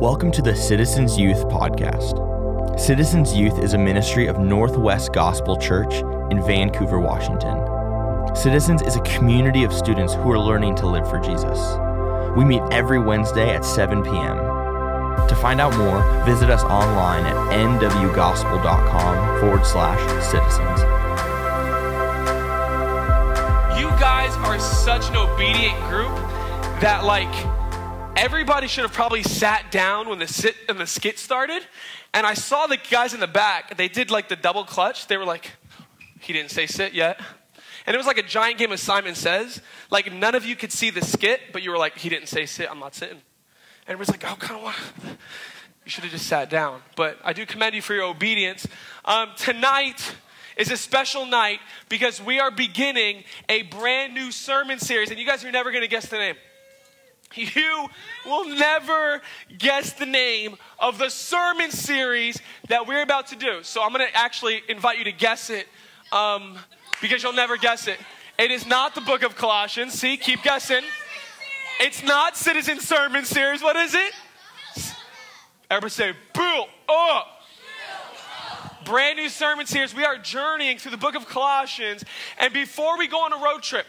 Welcome to the Citizens Youth Podcast. Citizens Youth is a ministry of Northwest Gospel Church in Vancouver, Washington. Citizens is a community of students who are learning to live for Jesus. We meet every Wednesday at 7 p.m. To find out more, visit us online at nwgospel.com forward slash citizens. You guys are such an obedient group that, like, everybody should have probably sat down when the sit and the skit started. And I saw the guys in the back. They did like the double clutch. They were like, "He didn't say sit yet." And it was like a giant game of Simon Says. Like none of you could see the skit, but you were like, "He didn't say sit. I'm not sitting." And everybody's like, "Oh, come on." You should have just sat down. But I do commend you for your obedience. Um, tonight is a special night because we are beginning a brand new sermon series, and you guys are never going to guess the name. You will never guess the name of the sermon series that we're about to do. So I'm going to actually invite you to guess it um, because you'll never guess it. It is not the book of Colossians. See, keep guessing. It's not Citizen Sermon Series. What is it? Everybody say, boo, up. Brand new sermon series. We are journeying through the book of Colossians. And before we go on a road trip,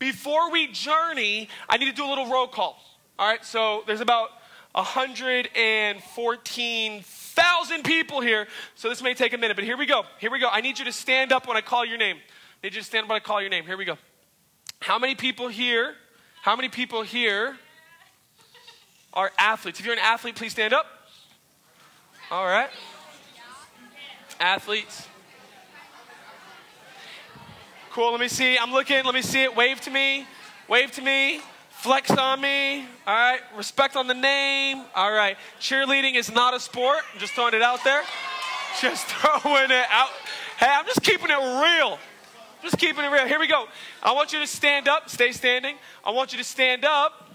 before we journey, I need to do a little roll call. All right, so there's about 114,000 people here, so this may take a minute, but here we go. Here we go. I need you to stand up when I call your name. I need you to stand up when I call your name. Here we go. How many people here? How many people here are athletes? If you're an athlete, please stand up. All right. Athletes. Cool, let me see. I'm looking. Let me see it. Wave to me. Wave to me. Flex on me. All right. Respect on the name. All right. Cheerleading is not a sport. I'm just throwing it out there. Just throwing it out. Hey, I'm just keeping it real. Just keeping it real. Here we go. I want you to stand up. Stay standing. I want you to stand up.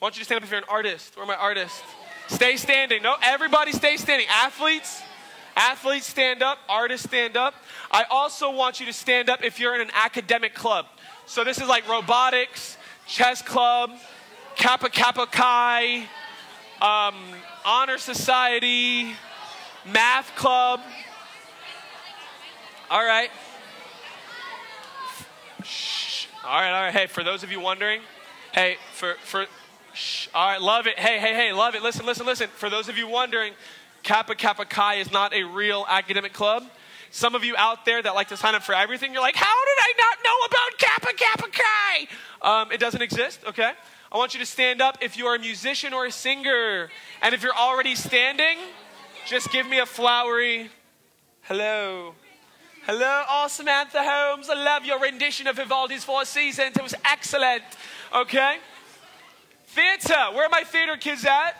I want you to stand up if you're an artist. Where are my artists? Stay standing. No, everybody stay standing. Athletes, athletes stand up. Artists stand up. I also want you to stand up if you're in an academic club. So this is like robotics, chess club, Kappa Kappa Chi, um, honor society, math club. All right. Shh. All right, all right. Hey, for those of you wondering, hey, for for Shh. All right, love it. Hey, hey, hey, love it. Listen, listen, listen. For those of you wondering, Kappa Kappa Chi is not a real academic club. Some of you out there that like to sign up for everything, you're like, how did I not know about Kappa Kappa Chi? Um, it doesn't exist, okay? I want you to stand up if you're a musician or a singer. And if you're already standing, just give me a flowery hello. Hello, all Samantha Holmes. I love your rendition of Vivaldi's Four Seasons. It was excellent, okay? Theater. Where are my theater kids at?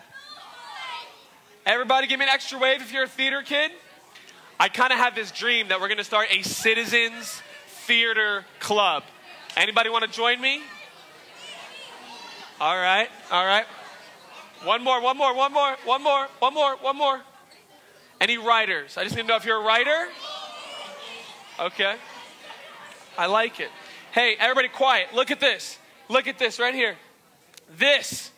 Everybody give me an extra wave if you're a theater kid. I kind of have this dream that we're going to start a citizens theater club. Anybody want to join me? All right. All right. One more, one more, one more, one more, one more, one more. Any writers? I just need to know if you're a writer. Okay. I like it. Hey, everybody quiet. Look at this. Look at this right here. This,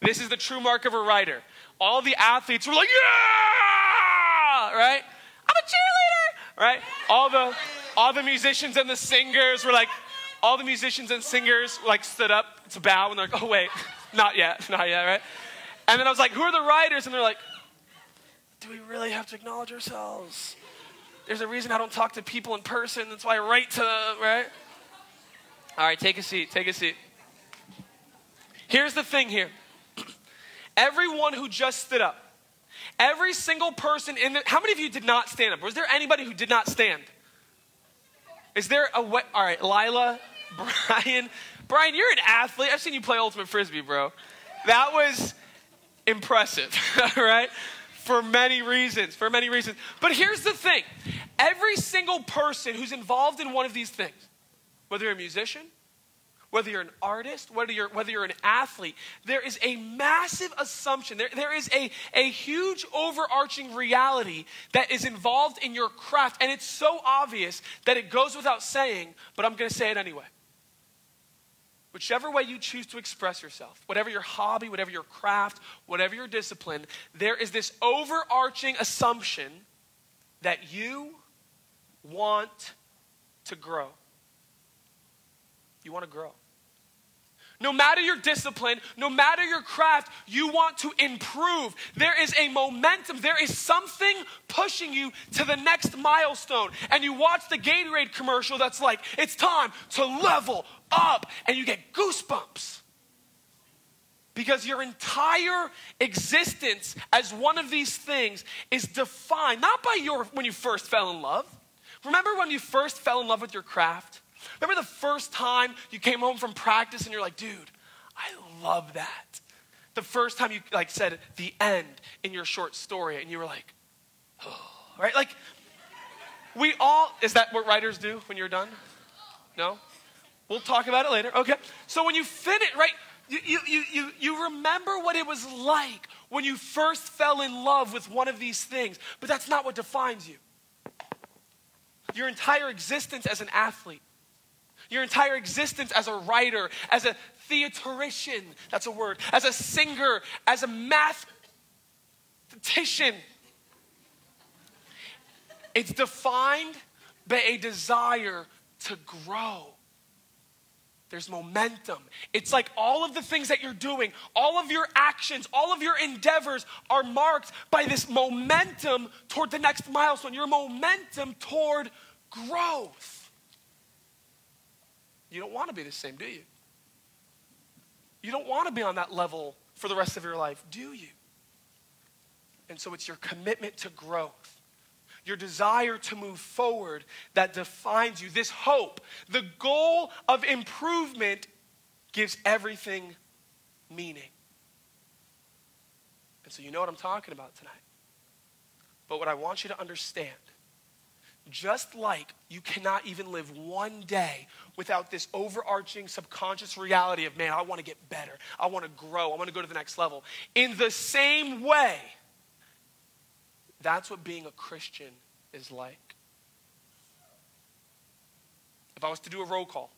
this is the true mark of a writer. All the athletes were like, yeah, right? I'm a cheerleader, right? All the, all the musicians and the singers were like, all the musicians and singers like stood up to bow and they're like, oh wait, not yet, not yet, right? And then I was like, who are the writers? And they're like, do we really have to acknowledge ourselves? There's a reason I don't talk to people in person. That's why I write to them, right? All right, take a seat, take a seat. Here's the thing here. Everyone who just stood up, every single person in the, how many of you did not stand up? Was there anybody who did not stand? Is there a, way? all right, Lila, Brian, Brian, you're an athlete. I've seen you play Ultimate Frisbee, bro. That was impressive, right? For many reasons, for many reasons. But here's the thing every single person who's involved in one of these things, whether you're a musician, whether you're an artist, whether you're, whether you're an athlete, there is a massive assumption. There, there is a, a huge overarching reality that is involved in your craft. And it's so obvious that it goes without saying, but I'm going to say it anyway. whichever way you choose to express yourself, whatever your hobby, whatever your craft, whatever your discipline, there is this overarching assumption that you want to grow. You want to grow. No matter your discipline, no matter your craft, you want to improve. There is a momentum, there is something pushing you to the next milestone. And you watch the Gatorade commercial that's like, it's time to level up, and you get goosebumps. Because your entire existence as one of these things is defined not by your when you first fell in love. Remember when you first fell in love with your craft? Remember the first time you came home from practice and you're like, dude, I love that. The first time you like said the end in your short story and you were like, oh, right? Like, we all, is that what writers do when you're done? No? We'll talk about it later. Okay. So when you finish, right, you, you, you, you, you remember what it was like when you first fell in love with one of these things, but that's not what defines you. Your entire existence as an athlete, your entire existence as a writer, as a theatrician, that's a word, as a singer, as a mathematician. It's defined by a desire to grow. There's momentum. It's like all of the things that you're doing, all of your actions, all of your endeavors are marked by this momentum toward the next milestone, your momentum toward growth. You don't want to be the same, do you? You don't want to be on that level for the rest of your life, do you? And so it's your commitment to growth, your desire to move forward that defines you. This hope, the goal of improvement, gives everything meaning. And so you know what I'm talking about tonight. But what I want you to understand just like you cannot even live one day without this overarching subconscious reality of, man, I want to get better. I want to grow. I want to go to the next level. In the same way, that's what being a Christian is like. If I was to do a roll call,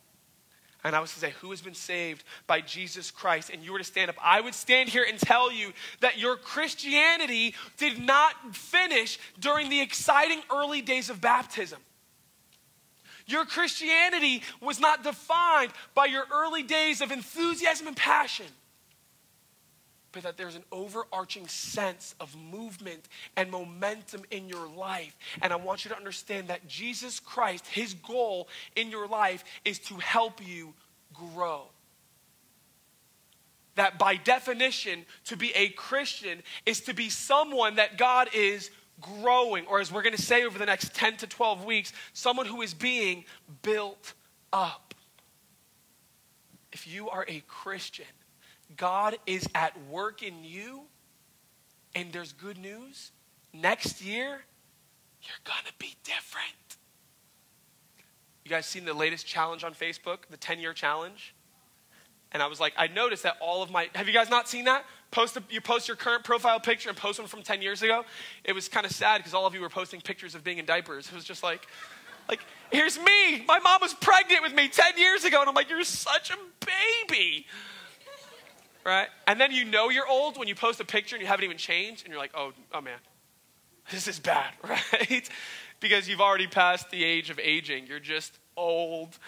and I was to say, Who has been saved by Jesus Christ? And you were to stand up, I would stand here and tell you that your Christianity did not finish during the exciting early days of baptism. Your Christianity was not defined by your early days of enthusiasm and passion, but that there's an overarching sense of movement and momentum in your life. And I want you to understand that Jesus Christ, his goal in your life is to help you grow. That by definition, to be a Christian is to be someone that God is growing, or as we're going to say over the next 10 to 12 weeks, someone who is being built up. If you are a Christian, God is at work in you, and there's good news. Next year, you're going to be different. You guys seen the latest challenge on Facebook, the 10 year challenge? And I was like, I noticed that all of my, have you guys not seen that? Post a, you post your current profile picture and post one from 10 years ago. It was kind of sad because all of you were posting pictures of being in diapers. It was just like, like, here's me. My mom was pregnant with me 10 years ago. And I'm like, you're such a baby. Right? And then you know you're old when you post a picture and you haven't even changed. And you're like, oh, oh man, this is bad, right? because you've already passed the age of aging. You're just old.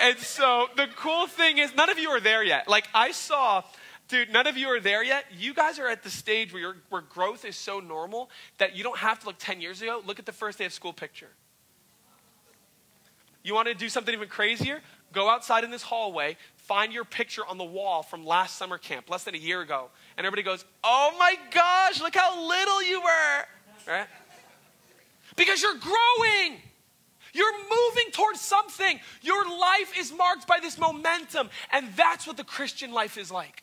And so the cool thing is, none of you are there yet. Like, I saw Dude, none of you are there yet. You guys are at the stage where, where growth is so normal that you don't have to look 10 years ago. Look at the first day of school picture. You want to do something even crazier? Go outside in this hallway, find your picture on the wall from last summer camp, less than a year ago. And everybody goes, Oh my gosh, look how little you were. Right? Because you're growing. You're moving towards something. Your life is marked by this momentum. And that's what the Christian life is like.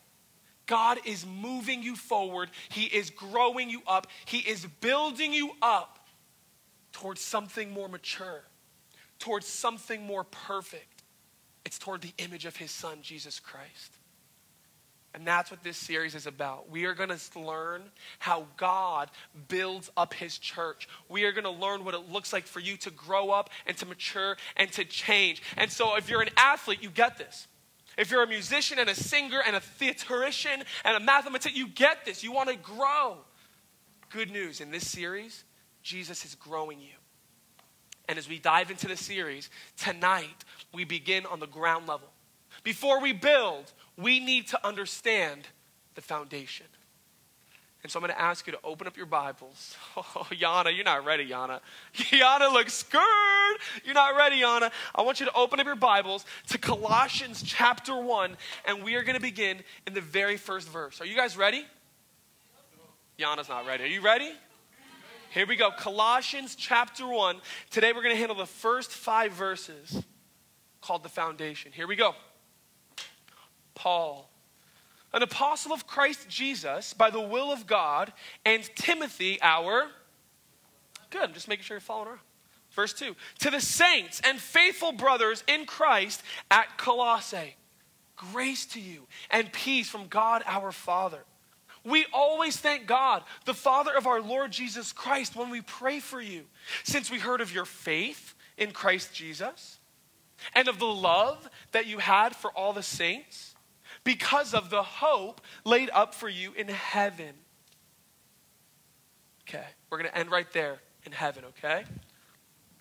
God is moving you forward, He is growing you up, He is building you up towards something more mature, towards something more perfect. It's toward the image of His Son, Jesus Christ. And that's what this series is about. We are going to learn how God builds up his church. We are going to learn what it looks like for you to grow up and to mature and to change. And so, if you're an athlete, you get this. If you're a musician and a singer and a theatrician and a mathematician, you get this. You want to grow. Good news in this series, Jesus is growing you. And as we dive into the series, tonight we begin on the ground level. Before we build, we need to understand the foundation. And so I'm going to ask you to open up your Bibles. Oh, Yana, you're not ready, Yana. Yana looks scared. You're not ready, Yana. I want you to open up your Bibles to Colossians chapter 1, and we are going to begin in the very first verse. Are you guys ready? Yana's not ready. Are you ready? Here we go. Colossians chapter 1. Today we're going to handle the first five verses called the foundation. Here we go. Paul, an apostle of Christ Jesus by the will of God, and Timothy, our. Good, I'm just making sure you're following around. Verse 2 To the saints and faithful brothers in Christ at Colossae, grace to you and peace from God our Father we always thank God, the Father of our Lord Jesus Christ, when we pray for you, since we heard of your faith in Christ Jesus and of the love that you had for all the saints because of the hope laid up for you in heaven. Okay, we're going to end right there in heaven, okay?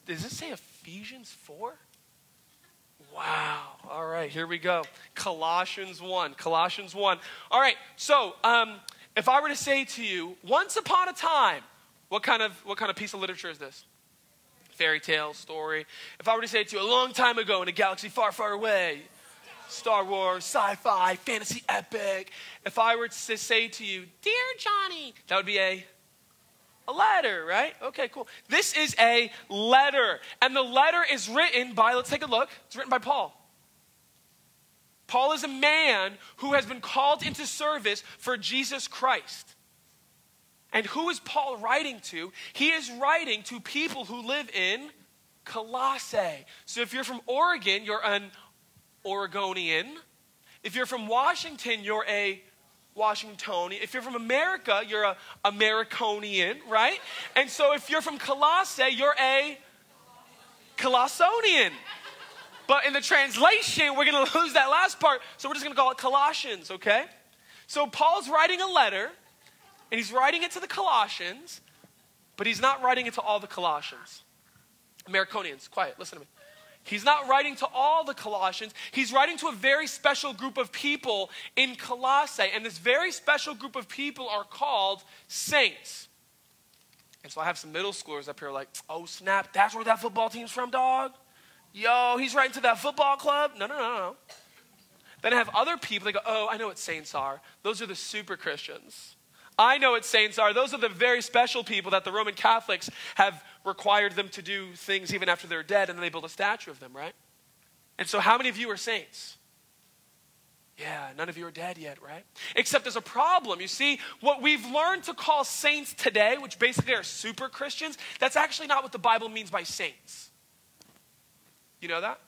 Does it say Ephesians 4? Wow. All right, here we go. Colossians 1. Colossians 1. All right, so um, if I were to say to you, once upon a time, what kind of, what kind of piece of literature is this? Fairy tale, story. If I were to say to you, a long time ago in a galaxy far, far away, Star Wars, sci fi, fantasy epic. If I were to say to you, Dear Johnny, that would be a a letter, right? Okay, cool. This is a letter. And the letter is written by, let's take a look. It's written by Paul. Paul is a man who has been called into service for Jesus Christ. And who is Paul writing to? He is writing to people who live in Colossae. So if you're from Oregon, you're an Oregonian. If you're from Washington, you're a Washingtonian. If you're from America, you're a Americonian, right? And so if you're from Colossae, you're a Colossonian. But in the translation, we're going to lose that last part, so we're just going to call it Colossians, okay? So Paul's writing a letter, and he's writing it to the Colossians, but he's not writing it to all the Colossians. Americonians, quiet, listen to me. He's not writing to all the Colossians. He's writing to a very special group of people in Colossae. And this very special group of people are called saints. And so I have some middle schoolers up here like, oh, snap, that's where that football team's from, dog? Yo, he's writing to that football club? No, no, no, no. Then I have other people, they go, oh, I know what saints are. Those are the super Christians. I know what saints are. Those are the very special people that the Roman Catholics have required them to do things even after they're dead, and then they build a statue of them, right? And so, how many of you are saints? Yeah, none of you are dead yet, right? Except there's a problem. You see, what we've learned to call saints today, which basically are super Christians, that's actually not what the Bible means by saints. You know that?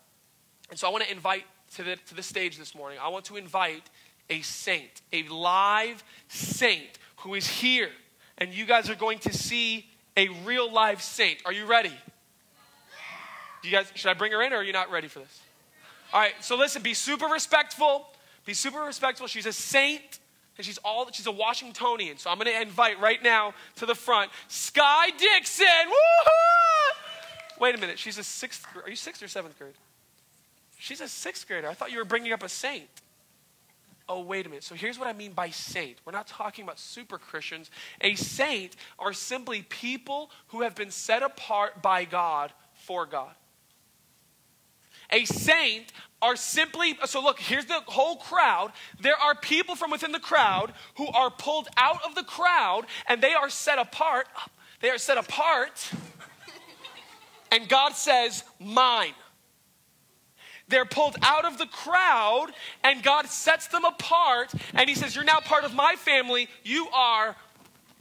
And so I want to invite to the, to the stage this morning, I want to invite a saint, a live saint who is here. And you guys are going to see a real live saint. Are you ready? Do you guys, should I bring her in or are you not ready for this? All right, so listen, be super respectful. Be super respectful. She's a saint and she's all she's a Washingtonian. So I'm going to invite right now to the front Sky Dixon. Woo-hoo! Wait a minute. She's a sixth. Are you sixth or seventh grade? She's a sixth grader. I thought you were bringing up a saint. Oh, wait a minute. So here's what I mean by saint. We're not talking about super Christians. A saint are simply people who have been set apart by God for God. A saint are simply, so look, here's the whole crowd. There are people from within the crowd who are pulled out of the crowd and they are set apart. They are set apart and God says, Mine. They're pulled out of the crowd, and God sets them apart, and He says, You're now part of my family. You are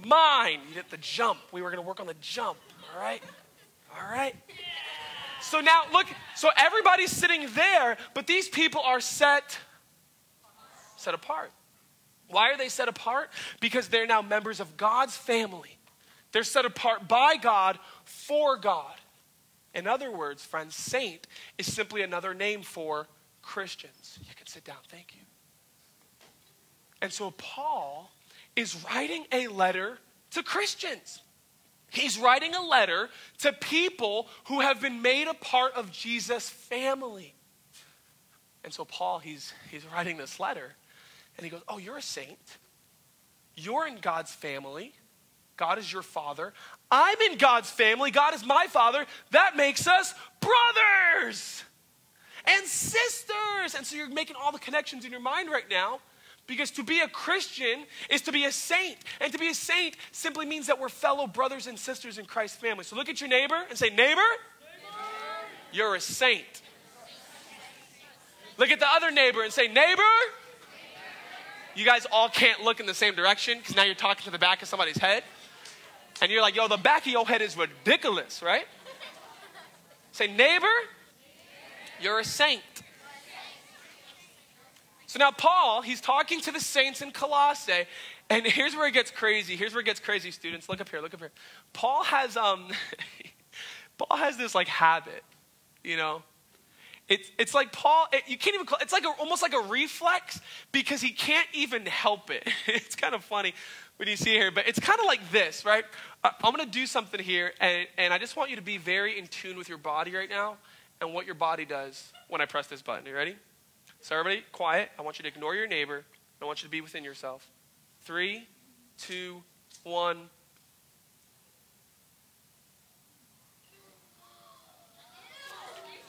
mine. You did the jump. We were going to work on the jump, all right? All right? So now, look, so everybody's sitting there, but these people are set set apart. Why are they set apart? Because they're now members of God's family. They're set apart by God for God. In other words, friends, saint is simply another name for Christians. You can sit down. Thank you. And so Paul is writing a letter to Christians. He's writing a letter to people who have been made a part of Jesus' family. And so Paul, he's, he's writing this letter, and he goes, Oh, you're a saint. You're in God's family. God is your father. I'm in God's family. God is my father. That makes us brothers and sisters. And so you're making all the connections in your mind right now. Because to be a Christian is to be a saint. And to be a saint simply means that we're fellow brothers and sisters in Christ's family. So look at your neighbor and say, Neighbor, neighbor. you're a saint. Look at the other neighbor and say, Neighbor, you guys all can't look in the same direction because now you're talking to the back of somebody's head. And you're like, yo, the back of your head is ridiculous, right? Say, neighbor, you're a saint. So now, Paul, he's talking to the saints in Colossae, and here's where it gets crazy. Here's where it gets crazy, students. Look up here, look up here. Paul has, um, Paul has this like habit, you know. It's, it's like Paul, it, you can't even call it's like a, almost like a reflex because he can't even help it. it's kind of funny when you see it here, but it's kind of like this, right? I'm going to do something here, and, and I just want you to be very in tune with your body right now and what your body does when I press this button. Are you ready? So, everybody, quiet. I want you to ignore your neighbor. I want you to be within yourself. Three, two, one.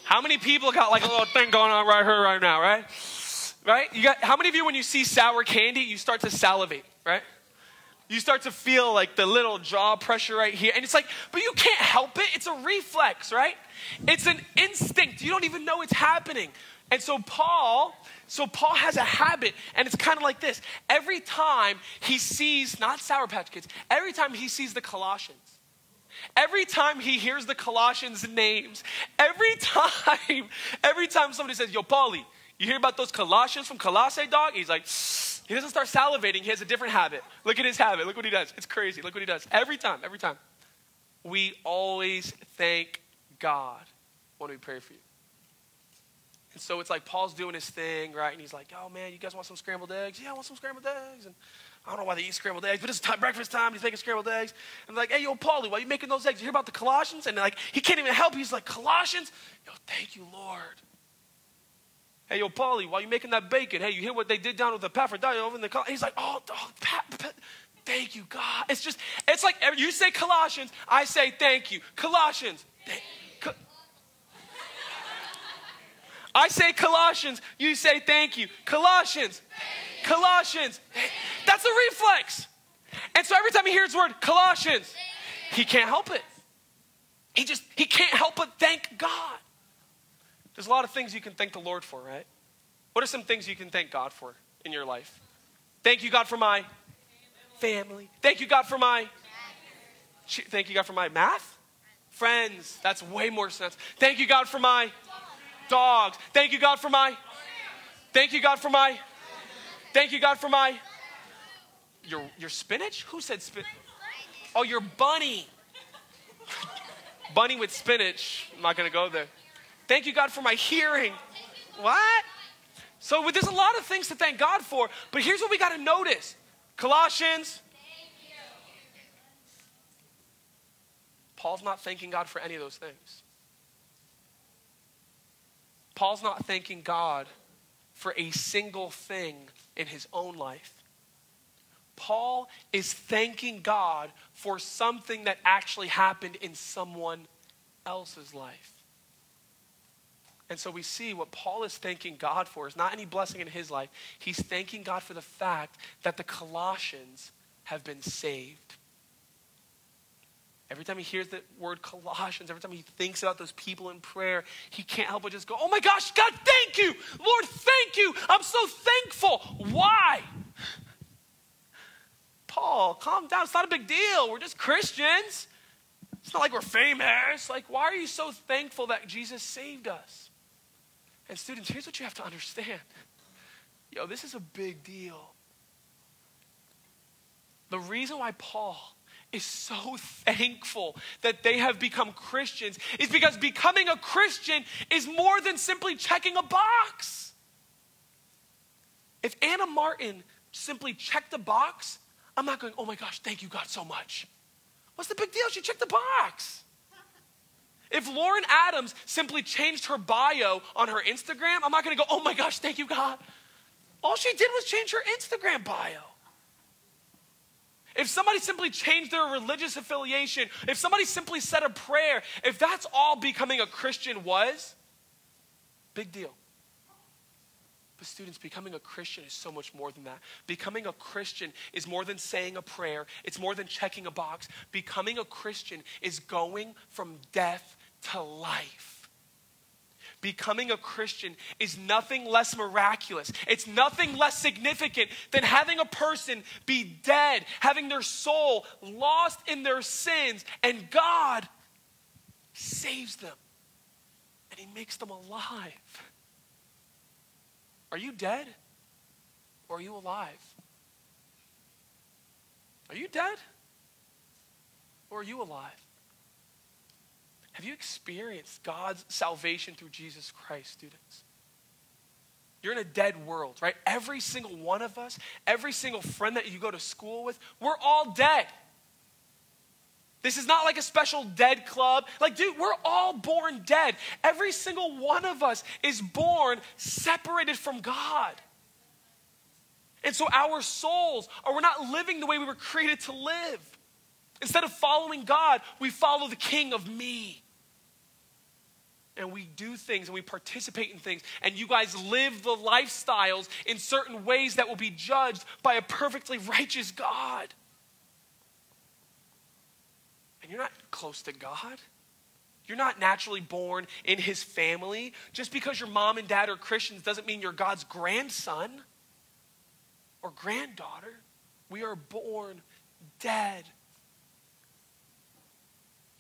How many people got like a little thing going on right here, right now, right? Right? You got how many of you when you see sour candy, you start to salivate, right? You start to feel like the little jaw pressure right here. And it's like, but you can't help it. It's a reflex, right? It's an instinct. You don't even know it's happening. And so Paul, so Paul has a habit, and it's kind of like this. Every time he sees, not Sour Patch Kids, every time he sees the Colossians, every time he hears the Colossians names, every time, every time somebody says, Yo, Paulie, you hear about those Colossians from Colossae, dog? He's like, he doesn't start salivating. He has a different habit. Look at his habit. Look what he does. It's crazy. Look what he does. Every time, every time. We always thank God when we pray for you. And so it's like Paul's doing his thing, right? And he's like, oh man, you guys want some scrambled eggs? Yeah, I want some scrambled eggs. And I don't know why they eat scrambled eggs, but it's time, breakfast time. He's making scrambled eggs. And like, hey, yo, Paulie, why are you making those eggs? You hear about the Colossians? And like, he can't even help. He's like, Colossians? Yo, thank you, Lord. Hey, yo, Paulie, why you making that bacon? Hey, you hear what they did down with the Epaphroditus over in the Colossians? He's like, oh, oh Pat, Pat, thank you, God. It's just, it's like you say Colossians, I say thank you. Colossians, thank I say Colossians, you say thank you. Colossians, Colossians. That's a reflex. And so every time he hears the word Colossians, he can't help it. He just, he can't help but thank God. There's a lot of things you can thank the Lord for, right? What are some things you can thank God for in your life? Thank you, God, for my family. Thank you, God, for my. Thank you, God, for my math. Friends. That's way more sense. Thank you, God, for my dogs. Thank you, God, for my. Thank you, God, for my. Thank you, God, for my. Your, your spinach? Who said spinach? Oh, your bunny. bunny with spinach. I'm not to go there. Thank you, God, for my hearing. What? So there's a lot of things to thank God for, but here's what we got to notice Colossians. Paul's not thanking God for any of those things. Paul's not thanking God for a single thing in his own life. Paul is thanking God for something that actually happened in someone else's life. And so we see what Paul is thanking God for is not any blessing in his life. He's thanking God for the fact that the Colossians have been saved. Every time he hears the word Colossians, every time he thinks about those people in prayer, he can't help but just go, Oh my gosh, God, thank you. Lord, thank you. I'm so thankful. Why? Paul, calm down. It's not a big deal. We're just Christians. It's not like we're famous. Like, why are you so thankful that Jesus saved us? And, students, here's what you have to understand yo, this is a big deal. The reason why Paul is so thankful that they have become Christians is because becoming a Christian is more than simply checking a box. If Anna Martin simply checked the box, I'm not going, oh my gosh, thank you, God, so much. What's the big deal? She checked the box. If Lauren Adams simply changed her bio on her Instagram, I'm not going to go, oh my gosh, thank you, God. All she did was change her Instagram bio. If somebody simply changed their religious affiliation, if somebody simply said a prayer, if that's all becoming a Christian was, big deal. But, students, becoming a Christian is so much more than that. Becoming a Christian is more than saying a prayer, it's more than checking a box. Becoming a Christian is going from death to life. Becoming a Christian is nothing less miraculous. It's nothing less significant than having a person be dead, having their soul lost in their sins, and God saves them and He makes them alive. Are you dead or are you alive? Are you dead or are you alive? Have you experienced God's salvation through Jesus Christ, students? You're in a dead world, right? Every single one of us, every single friend that you go to school with, we're all dead. This is not like a special dead club. Like, dude, we're all born dead. Every single one of us is born separated from God. And so our souls are, we're not living the way we were created to live. Instead of following God, we follow the king of me. And we do things and we participate in things, and you guys live the lifestyles in certain ways that will be judged by a perfectly righteous God and you're not close to God. You're not naturally born in his family. Just because your mom and dad are Christians doesn't mean you're God's grandson or granddaughter. We are born dead.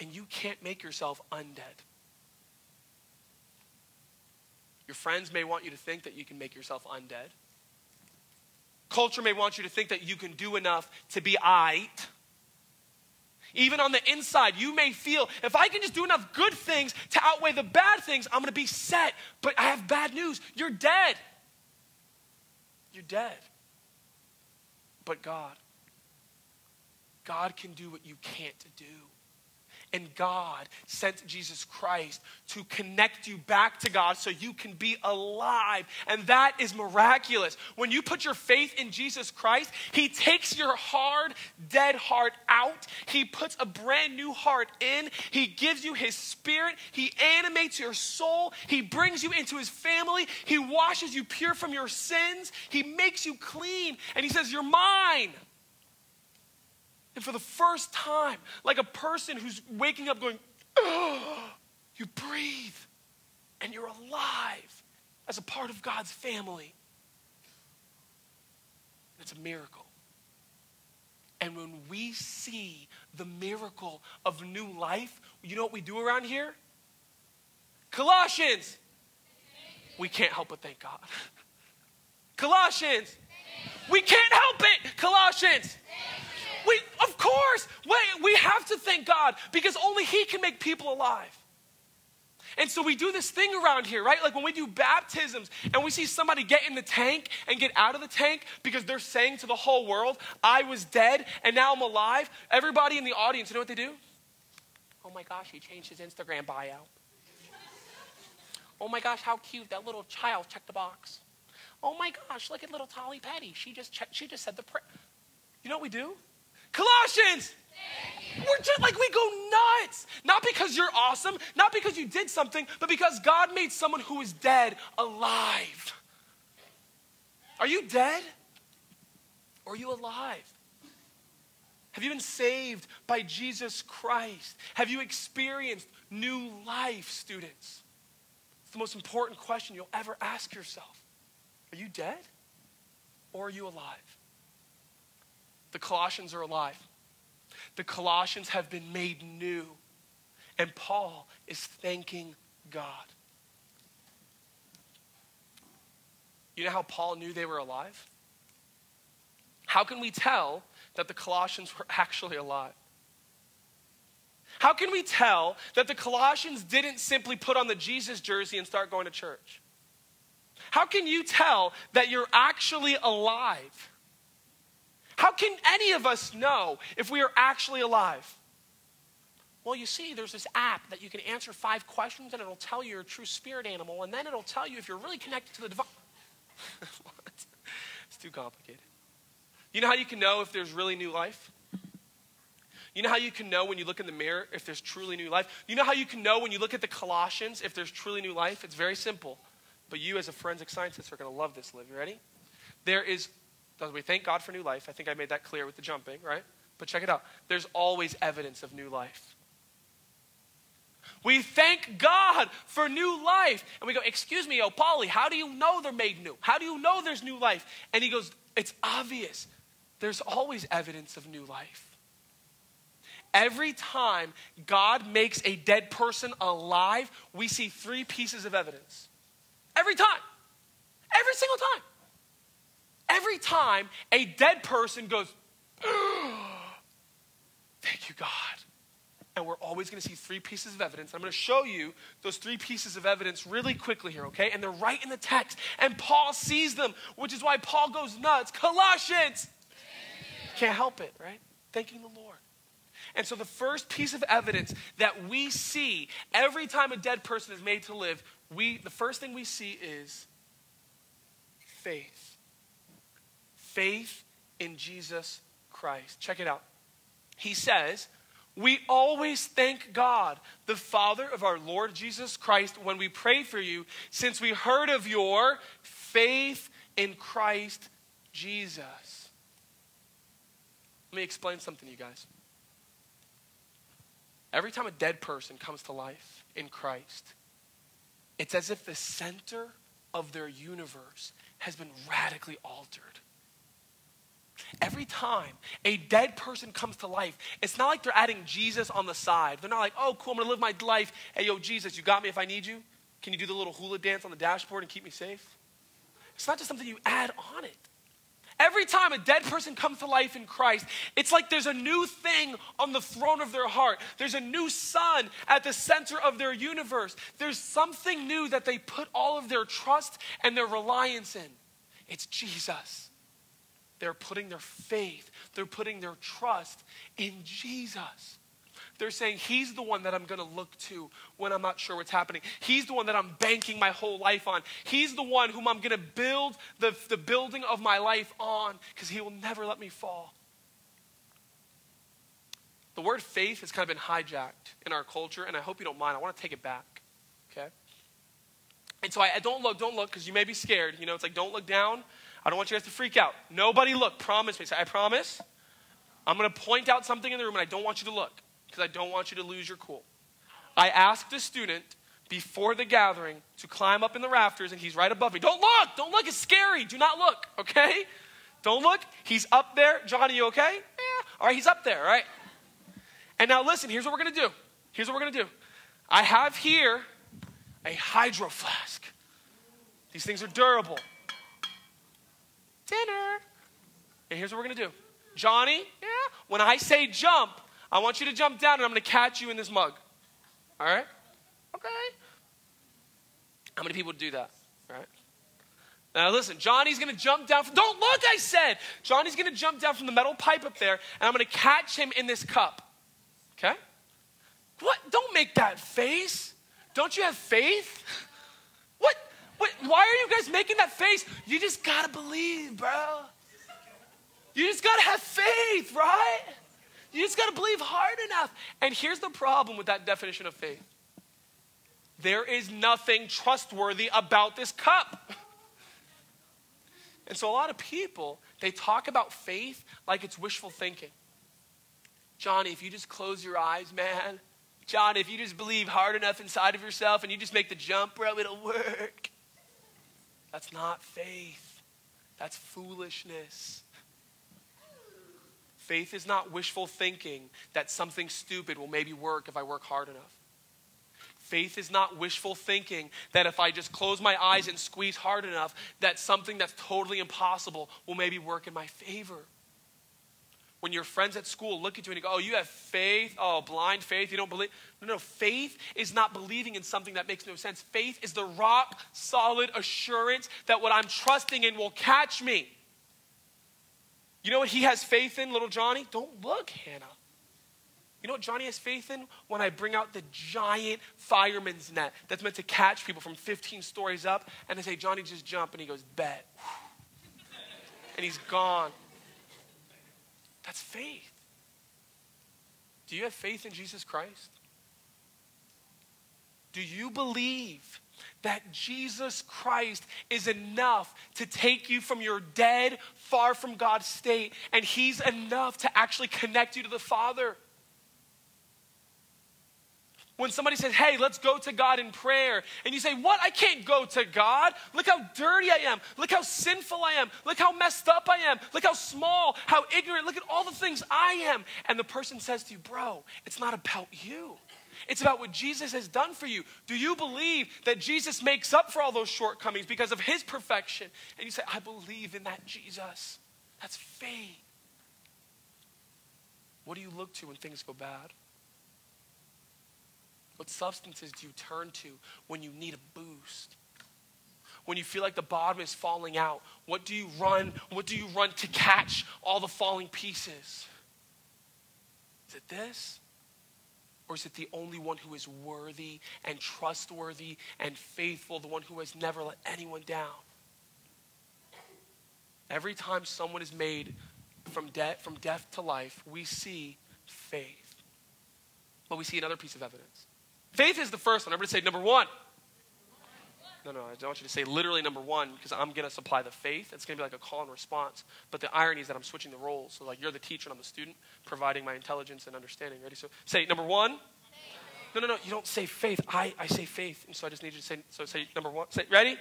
And you can't make yourself undead. Your friends may want you to think that you can make yourself undead. Culture may want you to think that you can do enough to be I. Even on the inside, you may feel if I can just do enough good things to outweigh the bad things, I'm going to be set. But I have bad news. You're dead. You're dead. But God, God can do what you can't do. And God sent Jesus Christ to connect you back to God so you can be alive. And that is miraculous. When you put your faith in Jesus Christ, He takes your hard, dead heart out. He puts a brand new heart in. He gives you His Spirit. He animates your soul. He brings you into His family. He washes you pure from your sins. He makes you clean. And He says, You're mine. And for the first time, like a person who's waking up going, oh, you breathe and you're alive as a part of God's family. It's a miracle. And when we see the miracle of new life, you know what we do around here? Colossians. We can't help but thank God. Colossians. We can't help it. Colossians. We, of course, we, we have to thank God because only He can make people alive. And so we do this thing around here, right? Like when we do baptisms and we see somebody get in the tank and get out of the tank because they're saying to the whole world, I was dead and now I'm alive. Everybody in the audience, you know what they do? Oh my gosh, he changed his Instagram bio. Oh my gosh, how cute. That little child checked the box. Oh my gosh, look at little Tolly Petty. She just she just said the prayer. You know what we do? Colossians. We're just like we go nuts. Not because you're awesome, not because you did something, but because God made someone who is dead alive. Are you dead? Or are you alive? Have you been saved by Jesus Christ? Have you experienced new life, students? It's the most important question you'll ever ask yourself. Are you dead? Or are you alive? The Colossians are alive. The Colossians have been made new. And Paul is thanking God. You know how Paul knew they were alive? How can we tell that the Colossians were actually alive? How can we tell that the Colossians didn't simply put on the Jesus jersey and start going to church? How can you tell that you're actually alive? How can any of us know if we are actually alive? Well, you see, there's this app that you can answer five questions and it'll tell you you're true spirit animal, and then it'll tell you if you're really connected to the divine. What? It's too complicated. You know how you can know if there's really new life? You know how you can know when you look in the mirror if there's truly new life? You know how you can know when you look at the Colossians if there's truly new life? It's very simple. But you, as a forensic scientist, are going to love this, Liv. You ready? There is, we thank God for new life. I think I made that clear with the jumping, right? But check it out. There's always evidence of new life. We thank God for new life. And we go, Excuse me, oh, Paulie, how do you know they're made new? How do you know there's new life? And he goes, It's obvious. There's always evidence of new life. Every time God makes a dead person alive, we see three pieces of evidence. Every time. Every single time. Every time a dead person goes, Thank you, God. And we're always going to see three pieces of evidence. I'm going to show you those three pieces of evidence really quickly here, okay? And they're right in the text. And Paul sees them, which is why Paul goes nuts. Colossians! Can't help it, right? Thanking the Lord. And so, the first piece of evidence that we see every time a dead person is made to live, we, the first thing we see is faith. Faith in Jesus Christ. Check it out. He says, We always thank God, the Father of our Lord Jesus Christ, when we pray for you, since we heard of your faith in Christ Jesus. Let me explain something to you guys. Every time a dead person comes to life in Christ, it's as if the center of their universe has been radically altered. Every time a dead person comes to life, it's not like they're adding Jesus on the side. They're not like, oh, cool, I'm gonna live my life. Hey, yo, Jesus, you got me if I need you? Can you do the little hula dance on the dashboard and keep me safe? It's not just something you add on it. Every time a dead person comes to life in Christ, it's like there's a new thing on the throne of their heart. There's a new sun at the center of their universe. There's something new that they put all of their trust and their reliance in. It's Jesus. They're putting their faith, they're putting their trust in Jesus. They're saying he's the one that I'm going to look to when I'm not sure what's happening. He's the one that I'm banking my whole life on. He's the one whom I'm going to build the, the building of my life on because he will never let me fall. The word faith has kind of been hijacked in our culture, and I hope you don't mind. I want to take it back, okay? And so I, I don't look, don't look, because you may be scared. You know, it's like, don't look down. I don't want you guys to freak out. Nobody look. Promise me. Say, I promise. I'm going to point out something in the room, and I don't want you to look because I don't want you to lose your cool. I asked the student before the gathering to climb up in the rafters, and he's right above me. Don't look! Don't look! It's scary. Do not look, okay? Don't look. He's up there. Johnny, you okay? Yeah. All right, he's up there, right? And now listen, here's what we're going to do. Here's what we're going to do. I have here a hydro flask. These things are durable. Dinner. And here's what we're going to do. Johnny, yeah, when I say jump, I want you to jump down and I'm going to catch you in this mug. All right? Okay. How many people do that? All right? Now listen, Johnny's gonna jump down from, don't look, I said! Johnny's gonna jump down from the metal pipe up there, and I'm gonna catch him in this cup. Okay? What? Don't make that face. Don't you have faith? What? Why are you guys making that face? You just gotta believe, bro. You just gotta have faith, right? You just got to believe hard enough. And here's the problem with that definition of faith there is nothing trustworthy about this cup. And so a lot of people, they talk about faith like it's wishful thinking. Johnny, if you just close your eyes, man, Johnny, if you just believe hard enough inside of yourself and you just make the jump, bro, it'll work. That's not faith. That's foolishness. Faith is not wishful thinking that something stupid will maybe work if I work hard enough. Faith is not wishful thinking that if I just close my eyes and squeeze hard enough, that something that's totally impossible will maybe work in my favor. When your friends at school look at you and go, Oh, you have faith? Oh, blind faith? You don't believe? No, no. Faith is not believing in something that makes no sense. Faith is the rock solid assurance that what I'm trusting in will catch me. You know what he has faith in, little Johnny? Don't look, Hannah. You know what Johnny has faith in? When I bring out the giant fireman's net that's meant to catch people from 15 stories up, and I say, Johnny, just jump, and he goes, Bet. and he's gone. That's faith. Do you have faith in Jesus Christ? Do you believe that Jesus Christ is enough to take you from your dead, far from God's state, and He's enough to actually connect you to the Father? When somebody says, Hey, let's go to God in prayer, and you say, What? I can't go to God. Look how dirty I am. Look how sinful I am. Look how messed up I am. Look how small, how ignorant. Look at all the things I am. And the person says to you, Bro, it's not about you. It's about what Jesus has done for you. Do you believe that Jesus makes up for all those shortcomings because of his perfection? And you say, I believe in that Jesus. That's faith. What do you look to when things go bad? What substances do you turn to when you need a boost? When you feel like the bottom is falling out, what do you run? What do you run to catch all the falling pieces? Is it this? Or is it the only one who is worthy and trustworthy and faithful, the one who has never let anyone down? Every time someone is made from, de- from death to life, we see faith. But we see another piece of evidence. Faith is the first one. Everybody say number one. No, no, I don't want you to say literally number one because I'm going to supply the faith. It's going to be like a call and response. But the irony is that I'm switching the roles. So, like, you're the teacher and I'm the student, providing my intelligence and understanding. Ready? So, say number one. No, no, no. You don't say faith. I, I say faith. And so I just need you to say, so say number one. Say, ready?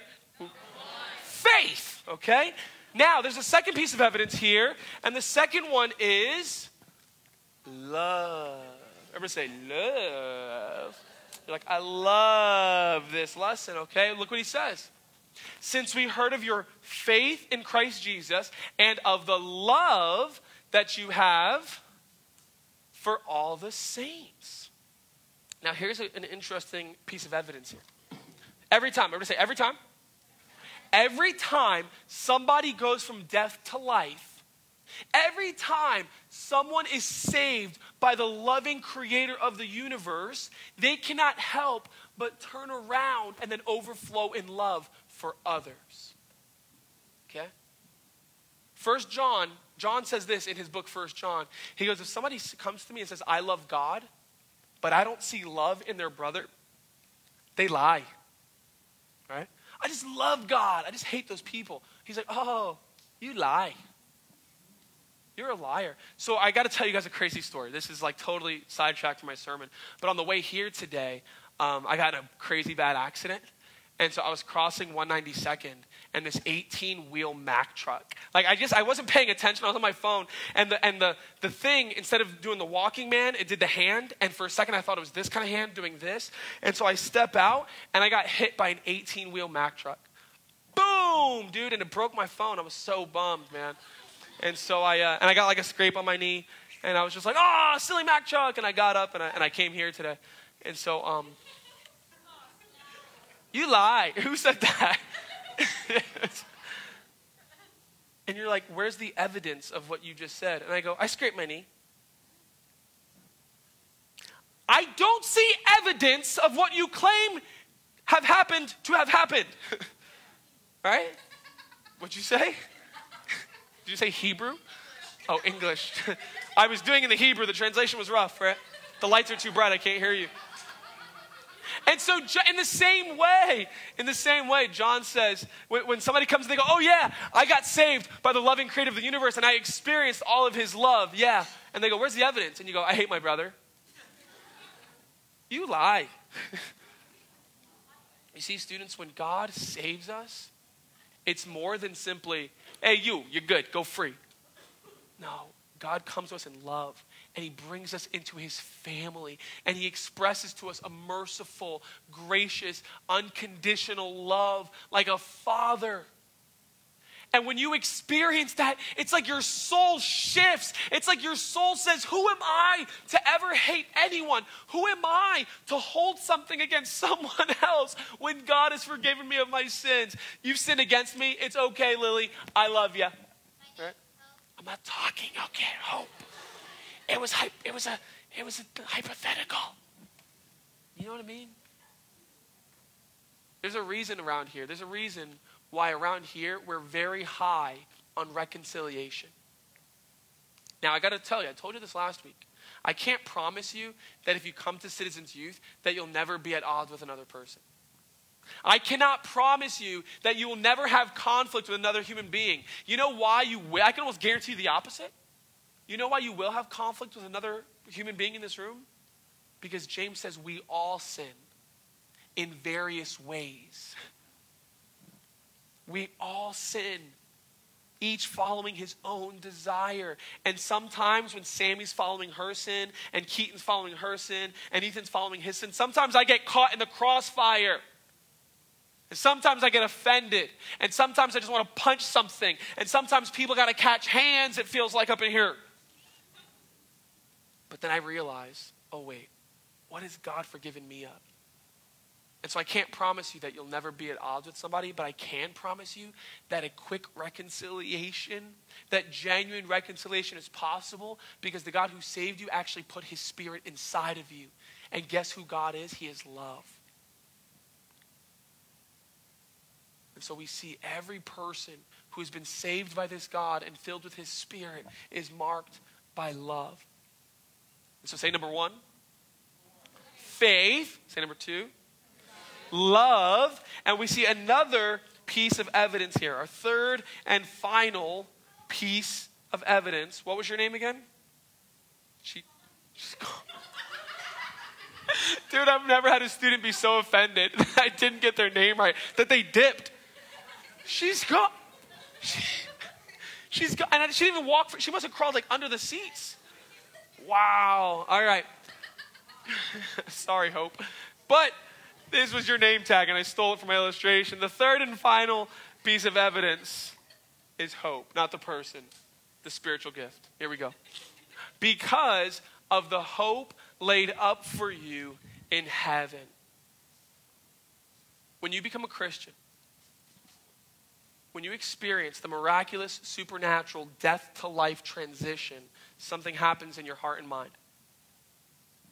Faith. Okay? Now, there's a second piece of evidence here. And the second one is love. Everybody say love. You're like, I love this lesson, okay? Look what he says. Since we heard of your faith in Christ Jesus and of the love that you have for all the saints. Now, here's a, an interesting piece of evidence here. Every time, everybody say, every time. Every time somebody goes from death to life, Every time someone is saved by the loving creator of the universe, they cannot help but turn around and then overflow in love for others. Okay? First John, John says this in his book First John. He goes, if somebody comes to me and says, I love God, but I don't see love in their brother, they lie. Right? I just love God. I just hate those people. He's like, oh, you lie. You're a liar. So I got to tell you guys a crazy story. This is like totally sidetracked from my sermon. But on the way here today, um, I got in a crazy bad accident. And so I was crossing 192nd and this 18 wheel Mack truck. Like I just, I wasn't paying attention. I was on my phone. And the, and the, the thing, instead of doing the walking man, it did the hand. And for a second I thought it was this kind of hand doing this. And so I step out and I got hit by an 18 wheel Mack truck. Boom, dude. And it broke my phone. I was so bummed, man. And so I, uh, and I got like a scrape on my knee, and I was just like, oh, silly Mack truck. And I got up and I, and I came here today. And so, um, you lie. Who said that? and you're like, where's the evidence of what you just said? And I go, I scraped my knee. I don't see evidence of what you claim have happened to have happened. right? What'd you say? Did you say Hebrew? Oh, English. I was doing in the Hebrew. The translation was rough, right? The lights are too bright. I can't hear you. And so, in the same way, in the same way, John says, when, somebody comes and they go, Oh, yeah, I got saved by the loving creator of the universe and I experienced all of his love. Yeah. And they go, Where's the evidence? And you go, I hate my brother. You lie. you see, students, when God saves us, it's more than simply, hey, you, you're good, go free. No, God comes to us in love and he brings us into his family and he expresses to us a merciful, gracious, unconditional love like a father. And when you experience that, it's like your soul shifts. It's like your soul says, Who am I to ever hate anyone? Who am I to hold something against someone else when God has forgiven me of my sins? You've sinned against me. It's okay, Lily. I love you. Right? I'm not talking. Okay, hope. It was it was a it was a hypothetical. You know what I mean? There's a reason around here. There's a reason why around here we're very high on reconciliation. Now, I got to tell you, I told you this last week. I can't promise you that if you come to Citizens Youth that you'll never be at odds with another person. I cannot promise you that you will never have conflict with another human being. You know why you will? I can almost guarantee the opposite. You know why you will have conflict with another human being in this room? Because James says we all sin in various ways. We all sin, each following his own desire. And sometimes when Sammy's following her sin, and Keaton's following her sin, and Ethan's following his sin, sometimes I get caught in the crossfire. And sometimes I get offended. And sometimes I just want to punch something. And sometimes people got to catch hands, it feels like up in here. But then I realize oh, wait, what has God forgiven me of? And so I can't promise you that you'll never be at odds with somebody, but I can promise you that a quick reconciliation, that genuine reconciliation is possible because the God who saved you actually put his spirit inside of you. And guess who God is? He is love. And so we see every person who has been saved by this God and filled with his spirit is marked by love. And so say number one, faith. Say number two, love. And we see another piece of evidence here, our third and final piece of evidence. What was your name again? She, Dude, I've never had a student be so offended that I didn't get their name right, that they dipped. She's got, she, she's got, and she didn't even walk, for, she must have crawled like under the seats. Wow. All right. Sorry, Hope. But this was your name tag, and I stole it from my illustration. The third and final piece of evidence is hope, not the person, the spiritual gift. Here we go. Because of the hope laid up for you in heaven. When you become a Christian, when you experience the miraculous, supernatural, death to life transition, something happens in your heart and mind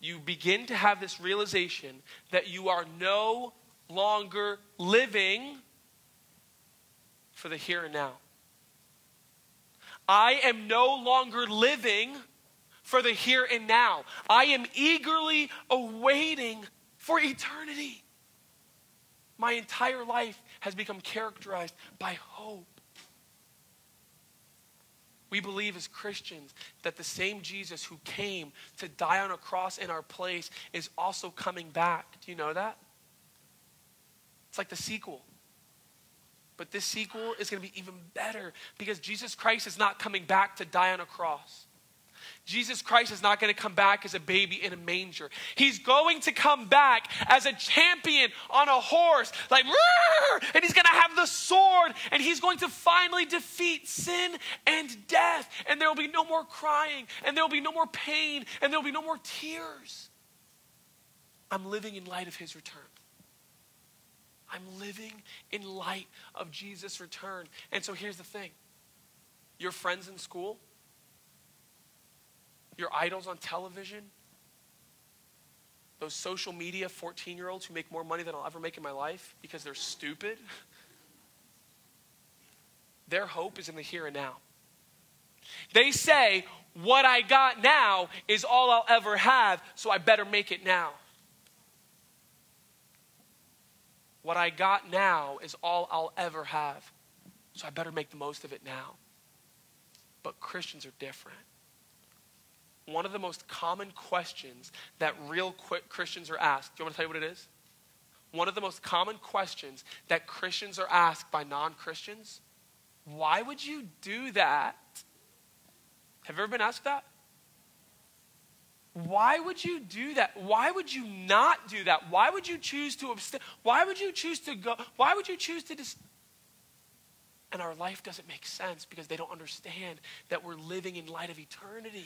you begin to have this realization that you are no longer living for the here and now. I am no longer living for the here and now. I am eagerly awaiting for eternity. My entire life has become characterized by hope. We believe as Christians that the same Jesus who came to die on a cross in our place is also coming back. Do you know that? It's like the sequel. But this sequel is going to be even better because Jesus Christ is not coming back to die on a cross. Jesus Christ is not going to come back as a baby in a manger. He's going to come back as a champion on a horse, like, and he's going to have the sword, and he's going to finally defeat sin and death. And there will be no more crying, and there will be no more pain, and there will be no more tears. I'm living in light of his return. I'm living in light of Jesus' return. And so here's the thing your friends in school, your idols on television, those social media 14 year olds who make more money than I'll ever make in my life because they're stupid, their hope is in the here and now. They say, What I got now is all I'll ever have, so I better make it now. What I got now is all I'll ever have, so I better make the most of it now. But Christians are different one of the most common questions that real Christians are asked. Do you want to tell you what it is? One of the most common questions that Christians are asked by non Christians why would you do that? Have you ever been asked that? Why would you do that? Why would you not do that? Why would you choose to abstain? Why would you choose to go? Why would you choose to and our life doesn't make sense because they don't understand that we're living in light of eternity.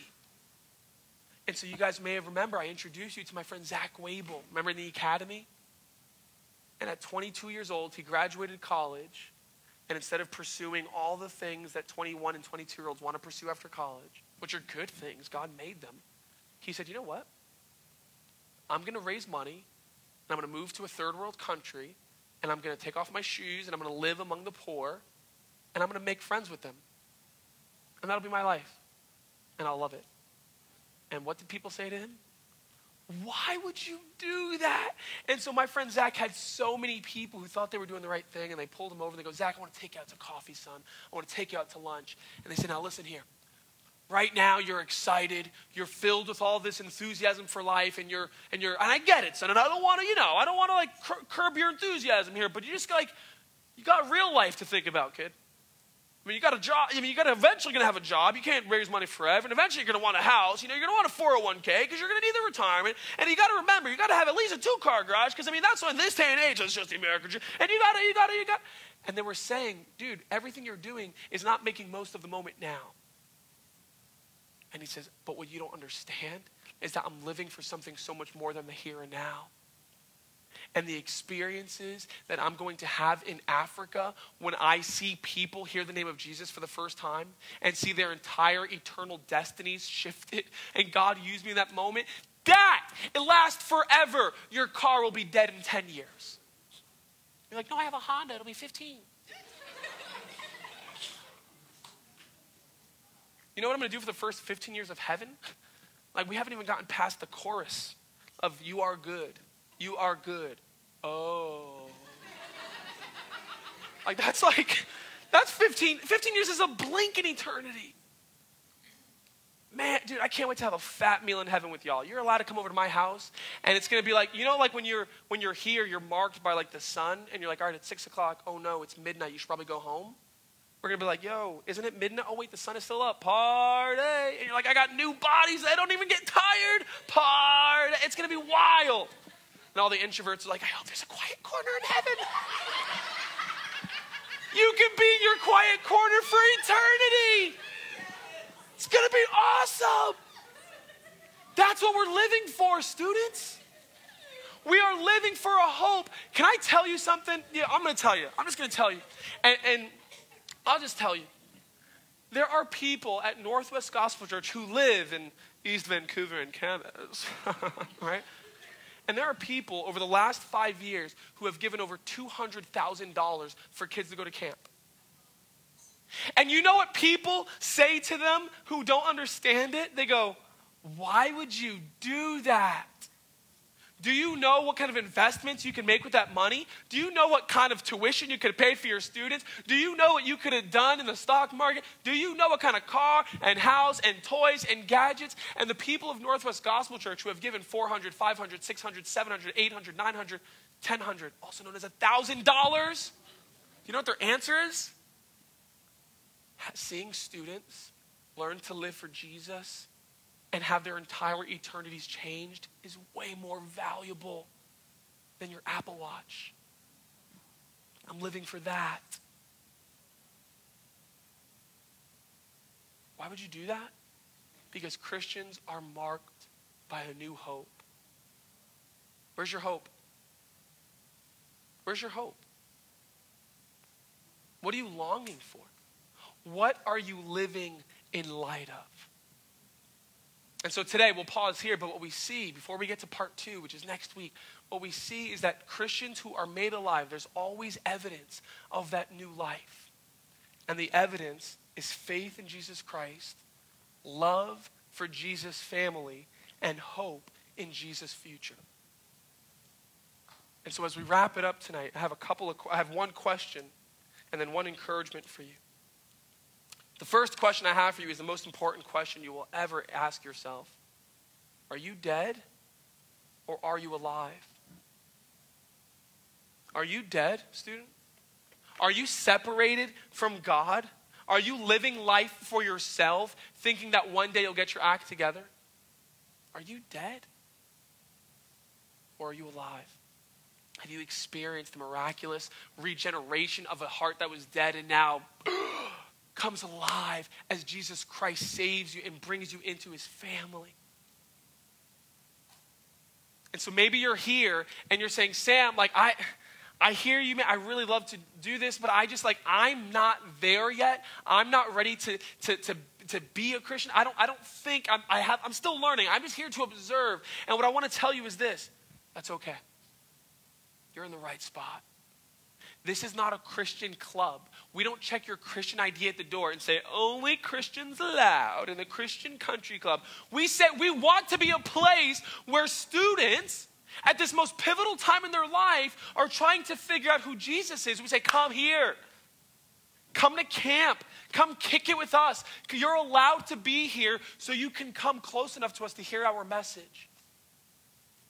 And so you guys may have remember I introduced you to my friend Zach Wable. Remember in the academy? And at 22 years old, he graduated college. And instead of pursuing all the things that 21 and 22 year olds want to pursue after college, which are good things, God made them, he said, You know what? I'm going to raise money, and I'm going to move to a third world country, and I'm going to take off my shoes, and I'm going to live among the poor, and I'm going to make friends with them. And that'll be my life. And I'll love it. And what did people say to him? Why would you do that? And so my friend Zach had so many people who thought they were doing the right thing, and they pulled him over and they go, Zach, I want to take you out to coffee, son. I want to take you out to lunch. And they said, Now listen here. Right now you're excited, you're filled with all this enthusiasm for life, and you're and you're and I get it, son. And I don't want to, you know, I don't want to like cur- curb your enthusiasm here, but you just like you got real life to think about, kid. Mean, you got a job. I mean, you got to eventually going to have a job. You can't raise money forever, and eventually you're going to want a house. You know, you're going to want a 401k because you're going to need the retirement. And you got to remember, you got to have at least a two-car garage because I mean, that's what in this day and age. it's just the American dream. And you got to, you got to, you got. And then we're saying, dude, everything you're doing is not making most of the moment now. And he says, but what you don't understand is that I'm living for something so much more than the here and now and the experiences that I'm going to have in Africa when I see people hear the name of Jesus for the first time and see their entire eternal destinies shifted, and God used me in that moment, that it lasts forever. Your car will be dead in 10 years. You're like, no, I have a Honda, it'll be 15. you know what I'm going to do for the first 15 years of heaven? Like, we haven't even gotten past the chorus of You Are Good. You are good. Oh. like, that's like, that's 15. 15 years is a blink in eternity. Man, dude, I can't wait to have a fat meal in heaven with y'all. You're allowed to come over to my house, and it's gonna be like, you know, like when you're when you're here, you're marked by like the sun, and you're like, all right, it's six o'clock. Oh no, it's midnight. You should probably go home. We're gonna be like, yo, isn't it midnight? Oh wait, the sun is still up. Party! And you're like, I got new bodies. I don't even get tired. Party! It's gonna be wild. And all the introverts are like, I hope there's a quiet corner in heaven. you can be in your quiet corner for eternity. It's going to be awesome. That's what we're living for, students. We are living for a hope. Can I tell you something? Yeah, I'm going to tell you. I'm just going to tell you. And, and I'll just tell you. There are people at Northwest Gospel Church who live in East Vancouver and Canada, right? And there are people over the last five years who have given over $200,000 for kids to go to camp. And you know what people say to them who don't understand it? They go, Why would you do that? Do you know what kind of investments you can make with that money? Do you know what kind of tuition you could pay for your students? Do you know what you could have done in the stock market? Do you know what kind of car and house and toys and gadgets? And the people of Northwest Gospel Church who have given 400, 500, 600, 700, 800, 900, 1000, also known as $1,000, Do you know what their answer is? Seeing students learn to live for Jesus and have their entire eternities changed is way more valuable than your Apple Watch. I'm living for that. Why would you do that? Because Christians are marked by a new hope. Where's your hope? Where's your hope? What are you longing for? What are you living in light of? And so today we'll pause here, but what we see before we get to part two, which is next week, what we see is that Christians who are made alive, there's always evidence of that new life. And the evidence is faith in Jesus Christ, love for Jesus' family, and hope in Jesus' future. And so as we wrap it up tonight, I have a couple of I have one question and then one encouragement for you. The first question I have for you is the most important question you will ever ask yourself Are you dead or are you alive? Are you dead, student? Are you separated from God? Are you living life for yourself, thinking that one day you'll get your act together? Are you dead? Or are you alive? Have you experienced the miraculous regeneration of a heart that was dead and now comes alive as Jesus Christ saves you and brings you into his family? And so maybe you're here and you're saying, Sam, like, I. I hear you, man. I really love to do this, but I just like, I'm not there yet. I'm not ready to, to, to, to be a Christian. I don't, I don't think I'm, I have, I'm still learning. I'm just here to observe. And what I want to tell you is this that's okay. You're in the right spot. This is not a Christian club. We don't check your Christian ID at the door and say, only Christians allowed in the Christian country club. We say we want to be a place where students at this most pivotal time in their life are trying to figure out who Jesus is. We say, come here. Come to camp. Come kick it with us. You're allowed to be here so you can come close enough to us to hear our message.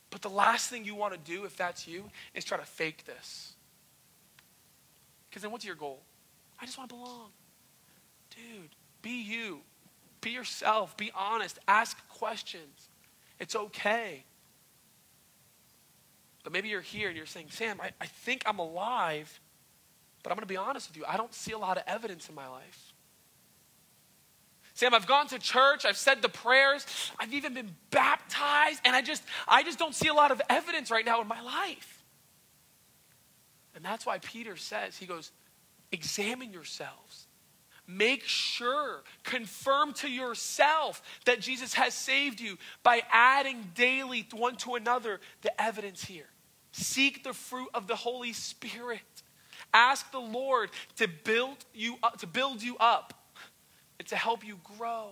But the last thing you want to do, if that's you, is try to fake this. Because then what's your goal? I just want to belong. Dude, be you. Be yourself. Be honest. Ask questions. It's okay. But maybe you're here and you're saying, Sam, I, I think I'm alive, but I'm going to be honest with you. I don't see a lot of evidence in my life. Sam, I've gone to church, I've said the prayers, I've even been baptized, and I just, I just don't see a lot of evidence right now in my life. And that's why Peter says, he goes, examine yourselves. Make sure, confirm to yourself that Jesus has saved you by adding daily one to another the evidence here. Seek the fruit of the Holy Spirit. Ask the Lord to build you up, to build you up and to help you grow.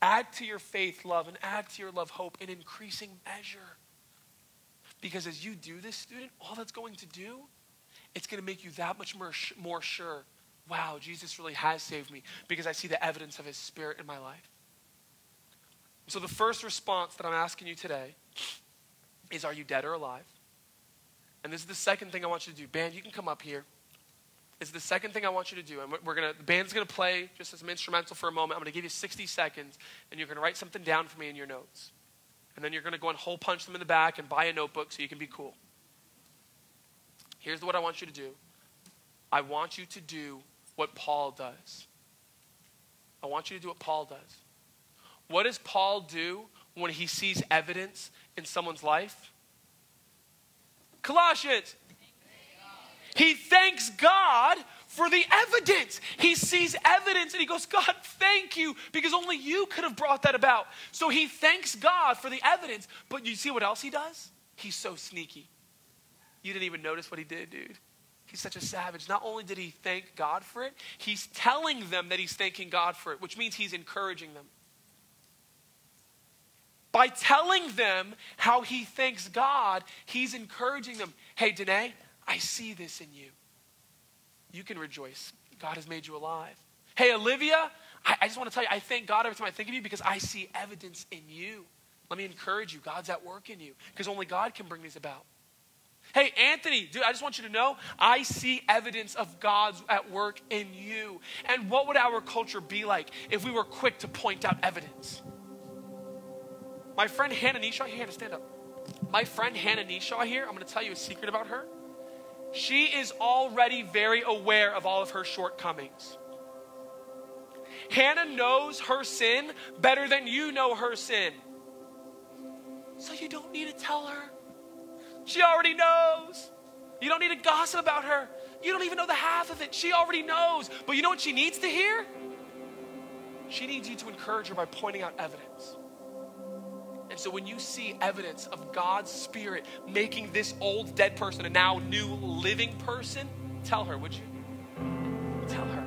Add to your faith love and add to your love hope in increasing measure. Because as you do this, student, all that's going to do, it's going to make you that much more, more sure wow, Jesus really has saved me because I see the evidence of his spirit in my life. So, the first response that I'm asking you today is Are you dead or alive? And this is the second thing I want you to do. Band, you can come up here. Is the second thing I want you to do. And we're gonna, the band's going to play just as an instrumental for a moment. I'm going to give you 60 seconds, and you're going to write something down for me in your notes. And then you're going to go and hole punch them in the back and buy a notebook so you can be cool. Here's what I want you to do I want you to do what Paul does. I want you to do what Paul does. What does Paul do when he sees evidence in someone's life? Colossians. He thanks God for the evidence. He sees evidence and he goes, God, thank you, because only you could have brought that about. So he thanks God for the evidence. But you see what else he does? He's so sneaky. You didn't even notice what he did, dude. He's such a savage. Not only did he thank God for it, he's telling them that he's thanking God for it, which means he's encouraging them. By telling them how he thanks God, he's encouraging them. Hey, Danae, I see this in you. You can rejoice. God has made you alive. Hey, Olivia, I, I just want to tell you, I thank God every time I think of you because I see evidence in you. Let me encourage you. God's at work in you because only God can bring these about. Hey, Anthony, dude, I just want you to know I see evidence of God's at work in you. And what would our culture be like if we were quick to point out evidence? My friend Hannah Nishaw, Hannah, stand up. My friend Hannah Nishaw here, I'm going to tell you a secret about her. She is already very aware of all of her shortcomings. Hannah knows her sin better than you know her sin. So you don't need to tell her. She already knows. You don't need to gossip about her. You don't even know the half of it. She already knows. But you know what she needs to hear? She needs you to encourage her by pointing out evidence. And so when you see evidence of God's Spirit making this old dead person a now new living person, tell her, would you? Tell her.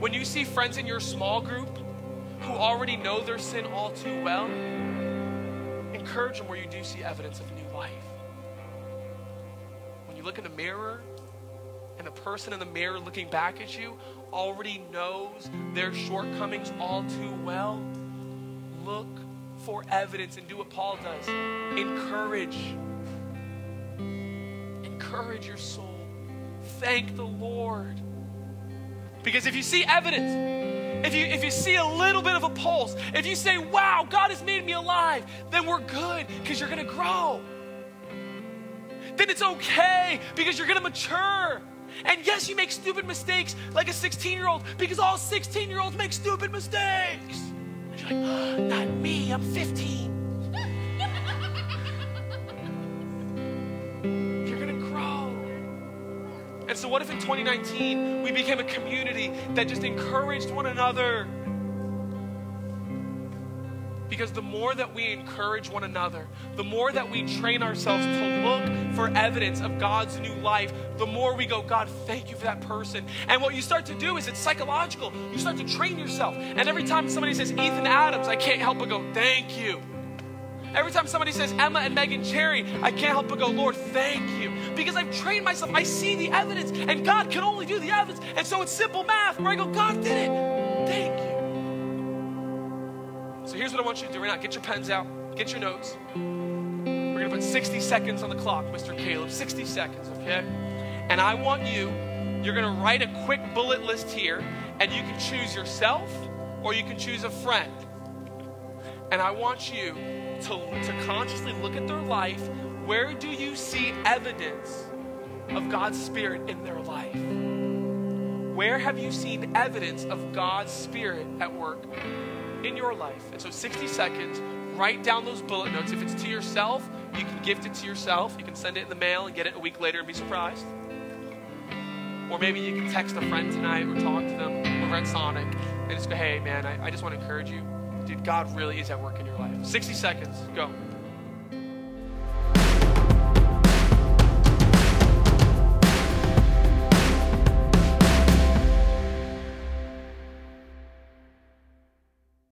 When you see friends in your small group who already know their sin all too well, encourage them where you do see evidence of new life. You look in the mirror and the person in the mirror looking back at you already knows their shortcomings all too well, look for evidence and do what Paul does encourage. Encourage your soul. Thank the Lord. Because if you see evidence, if you, if you see a little bit of a pulse, if you say, wow, God has made me alive, then we're good because you're going to grow. Then it's okay because you're gonna mature. And yes, you make stupid mistakes like a 16 year old because all 16 year olds make stupid mistakes. And you're like, oh, not me, I'm 15. you're gonna grow. And so, what if in 2019 we became a community that just encouraged one another? Because the more that we encourage one another, the more that we train ourselves to look for evidence of God's new life, the more we go, God, thank you for that person. And what you start to do is it's psychological. You start to train yourself. And every time somebody says Ethan Adams, I can't help but go, thank you. Every time somebody says Emma and Megan Cherry, I can't help but go, Lord, thank you. Because I've trained myself. I see the evidence, and God can only do the evidence. And so it's simple math where I go, God did it. Thank you. Here's what I want you to do right now get your pens out, get your notes. We're going to put 60 seconds on the clock, Mr. Caleb. 60 seconds, okay? And I want you, you're going to write a quick bullet list here, and you can choose yourself or you can choose a friend. And I want you to, to consciously look at their life. Where do you see evidence of God's Spirit in their life? Where have you seen evidence of God's Spirit at work in your life? And so, 60 seconds, write down those bullet notes. If it's to yourself, you can gift it to yourself. You can send it in the mail and get it a week later and be surprised. Or maybe you can text a friend tonight or talk to them over at Sonic and just go, hey, man, I, I just want to encourage you. Dude, God really is at work in your life. 60 seconds, go.